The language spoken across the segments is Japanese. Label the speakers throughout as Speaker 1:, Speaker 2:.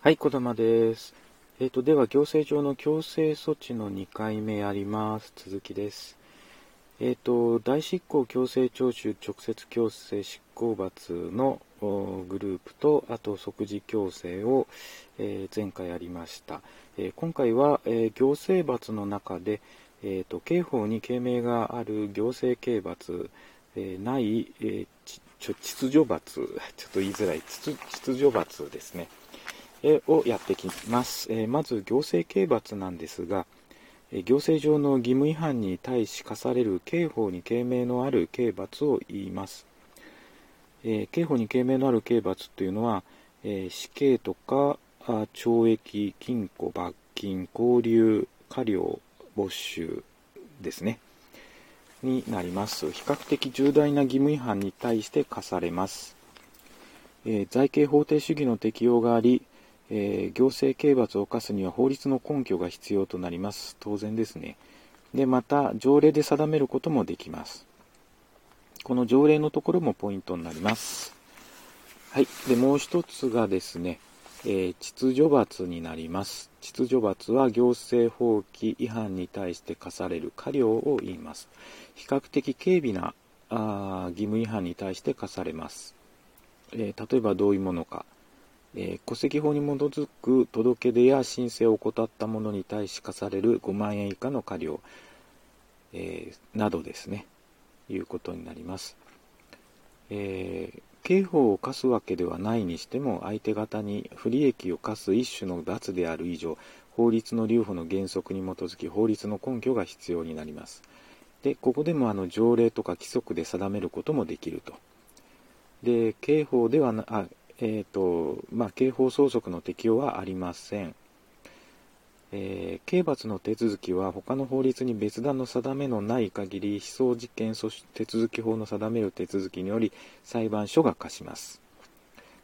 Speaker 1: はい、小玉です。えっ、と、では、行政上の強制措置の2回目やります。続きです。えっ、と、大執行強制徴収直接強制執行罰のグループと、あと即時強制を、えー前回やりました。えー今回は、えー行政罰の中で、えーと、刑法に刑名がある行政刑罰、えーない、えーちょ秩序罰、ちょっと言いづらい、秩序罰ですね。をやってきます。まず行政刑罰なんですが、行政上の義務違反に対し課される刑法に刑名のある刑罰を言います。刑法に刑名のある刑罰というのは、死刑とか懲役、禁錮、罰金、拘留、科料、没収ですね。になります。比較的重大な義務違反に対して課されます。えー財形法定主義の適用があり、えー行政刑罰を犯すには法律の根拠が必要となります。当然ですね。で、また、条例で定めることもできます。この条例のところもポイントになります。はい。で、もう一つがですね、えー秩序罰になります。秩序罰は行政法規違反に対して課される過料を言います。比較的軽微なあ義務違反に対して課されます。えー例えばどういうものか、えー戸籍法に基づく届け出や申請を怠った者に対し課される5万円以下の過料、えーなどですね、いうことになります。えー刑法を課すわけではないにしても相手方に不利益を課す一種の罰である以上法律の留保の原則に基づき法律の根拠が必要になります。でここでもあの条例とか規則で定めることもできると。で刑法ではなあえっ、とまあ刑法相続の適用はありません。えー刑罰の手続きは他の法律に別段の定めのない限り被送事件訴手続き法の定める手続きにより裁判所が課します。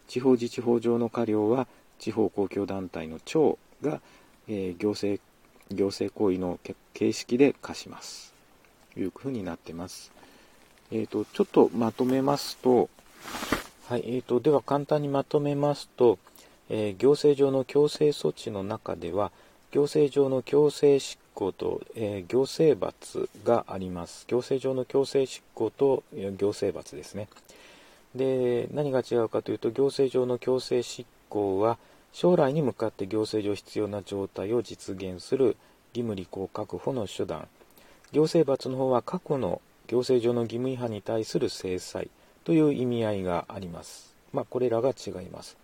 Speaker 1: 地方自治法上の過料は地方公共団体の長が、えー行政行政行為の形式で課します。というふうになってます。えー、とちょっとまとめますとはい、えー、とでは簡単にまとめますと、えー行政上の強制措置の中では行政上の強制執行と、えー行政罰があります。行政上の強制執行と行政罰ですね。で何が違うかというと行政上の強制執行は将来に向かって行政上必要な状態を実現する義務履行確保の手段。行政罰の方は過去の行政上の義務違反に対する制裁。という意味合いがあります。まあ、これらが違います。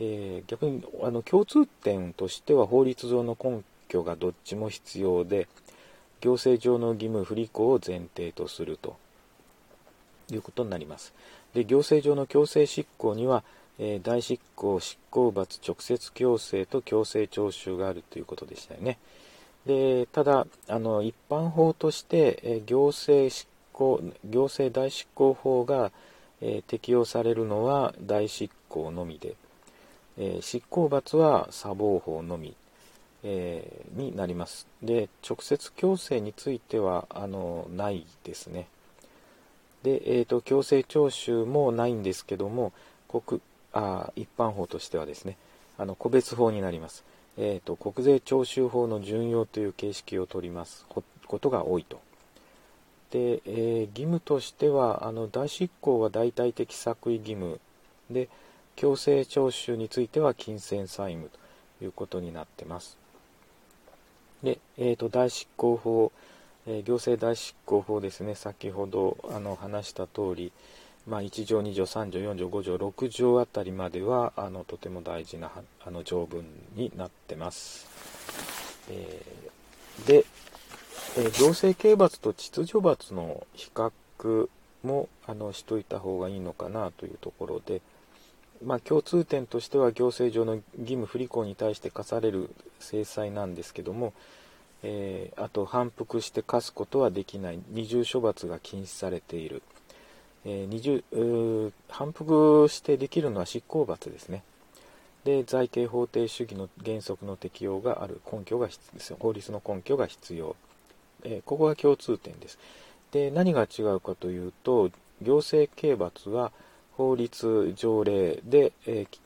Speaker 1: えー逆にあの共通点としては法律上の根拠がどっちも必要で行政上の義務不履行を前提とするということになります。で行政上の強制執行には、えー大執行、執行罰、直接強制と強制徴収があるということでしたよね。でただあの一般法として、えー行政執行行政代執行法が、えー適用されるのは代執行のみで、えー執行罰は砂防法のみ、えーになります。で直接強制についてはあのないですね。で、えー、と強制徴収もないんですけども国あ一般法としてはですねあの個別法になります、えー、と国税徴収法の準用という形式を取ります。ことが多いと。で、えー義務としてはあの代執行は代替的作為義務。で強制徴収については金銭債務ということになってます。で、えー、と代執行法、えー行政代執行法ですね。先ほどあの話した通り、まあ、1条2条3条4条5条6条あたりまではあのとても大事なあの条文になってます、えーで、えー行政刑罰と秩序罰の比較もあのしといた方がいいのかなというところで、まあ、共通点としては行政上の義務不履行に対して課される制裁なんですけども、えーあと反復して課すことはできない。二重処罰が禁止されている、えー二重反復してできるのは執行罰ですね。で財形法定主義の原則の適用がある。根拠が必要法律の根拠が必要、えーここが共通点ですで何が違うかというと行政刑罰は法律条例で、えー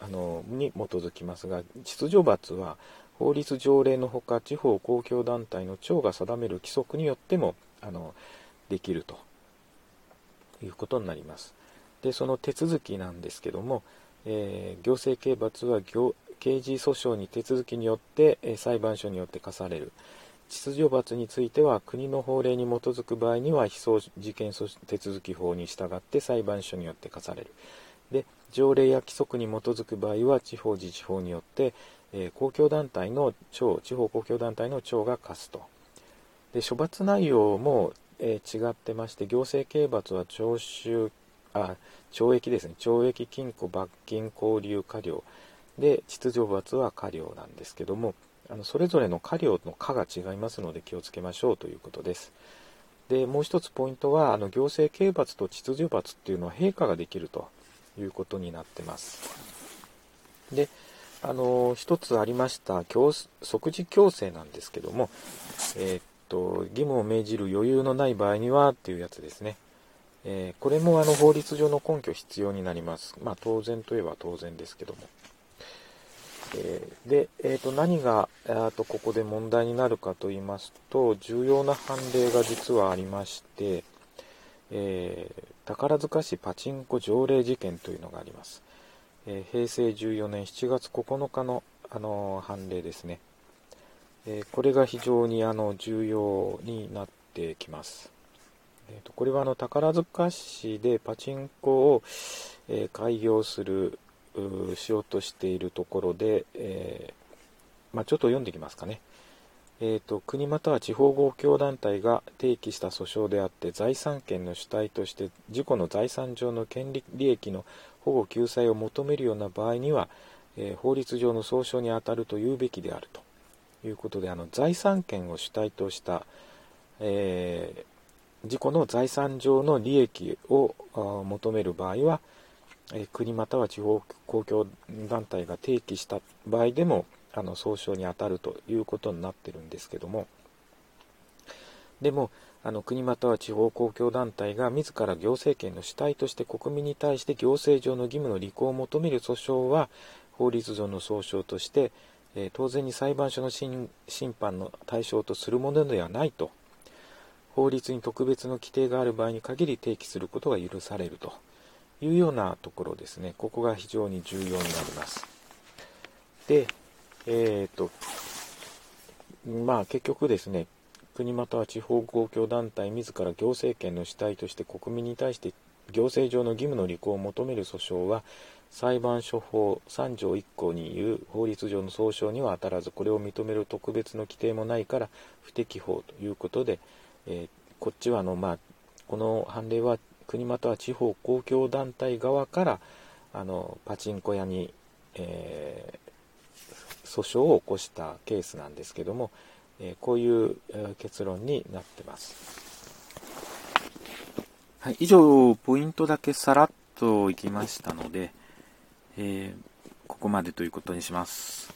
Speaker 1: あのに基づきますが秩序罰は法律条例のほか地方公共団体の長が定める規則によってもあのできるということになります。でその手続きなんですけども、えー、行政刑罰は刑事訴訟に手続きによって、え、裁判所によって課される秩序罰については国の法令に基づく場合には非送事件手続き法に従って裁判所によって課される。で条例や規則に基づく場合は地方自治法によって、えー、公共団体の長地方公共団体の長が課すと。で処罰内容も、えー、違ってまして行政刑罰は徴収あ懲役ですね。懲役禁錮罰金拘留科料。で秩序罰は科料なんですけどもあのそれぞれの科料の科が違いますので気をつけましょうということですでもう一つポイントはあの行政刑罰と秩序罰っていうのは陛下ができるということになってますであの一つありました即時強制なんですけども、えー、っと義務を命じる余裕のない場合にはっていうやつですねえ、これもあの法律上の根拠必要になります。まあ、当然といえば当然ですけども。えー、で、えー、と何があとここで問題になるかと言いますと、重要な判例が実はありまして、えー、宝塚市パチンコ条例事件というのがあります。え平成14年7月9日の、あの判例ですね。えこれが非常にあの重要になってきます。えーと、これはあの宝塚市でパチンコを、えー、開業するしようとしているところで、えー、まあ、ちょっと読んでいきますかね。えーと、国または地方公共団体が提起した訴訟であって財産権の主体として自己の財産上の権利利益の保護救済を求めるような場合には、えー、法律上の訴訟に当たると言うべきであるということであの財産権を主体とした、えー自己の財産上の利益を求める場合は、国または地方公共団体が提起した場合でもあの総称に当たるということになってるんですけども。でもあの国または地方公共団体が自ら行政権の主体として国民に対して行政上の義務の履行を求める訴訟は法律上の訴訟として、え当然に裁判所の審判の対象とするものではないと。法律に特別の規定がある場合に限り提起することが許されると。いうようなところですね。ここが非常に重要になります。で、えっ、ー、と、まあ結局ですね、国または地方公共団体自ら行政権の主体として国民に対して行政上の義務の履行を求める訴訟は裁判所法3条1項に言う法律上の訴訟には当たらずこれを認める特別の規定もないから不適法ということで、えー、こっちはあの、まあ、この判例は国または地方公共団体側からあのパチンコ屋に、えー、訴訟を起こしたケースなんですけども、えー、こういう、結論になってます。はい、以上、ポイントだけさらっといきましたので、えー、ここまでということにします。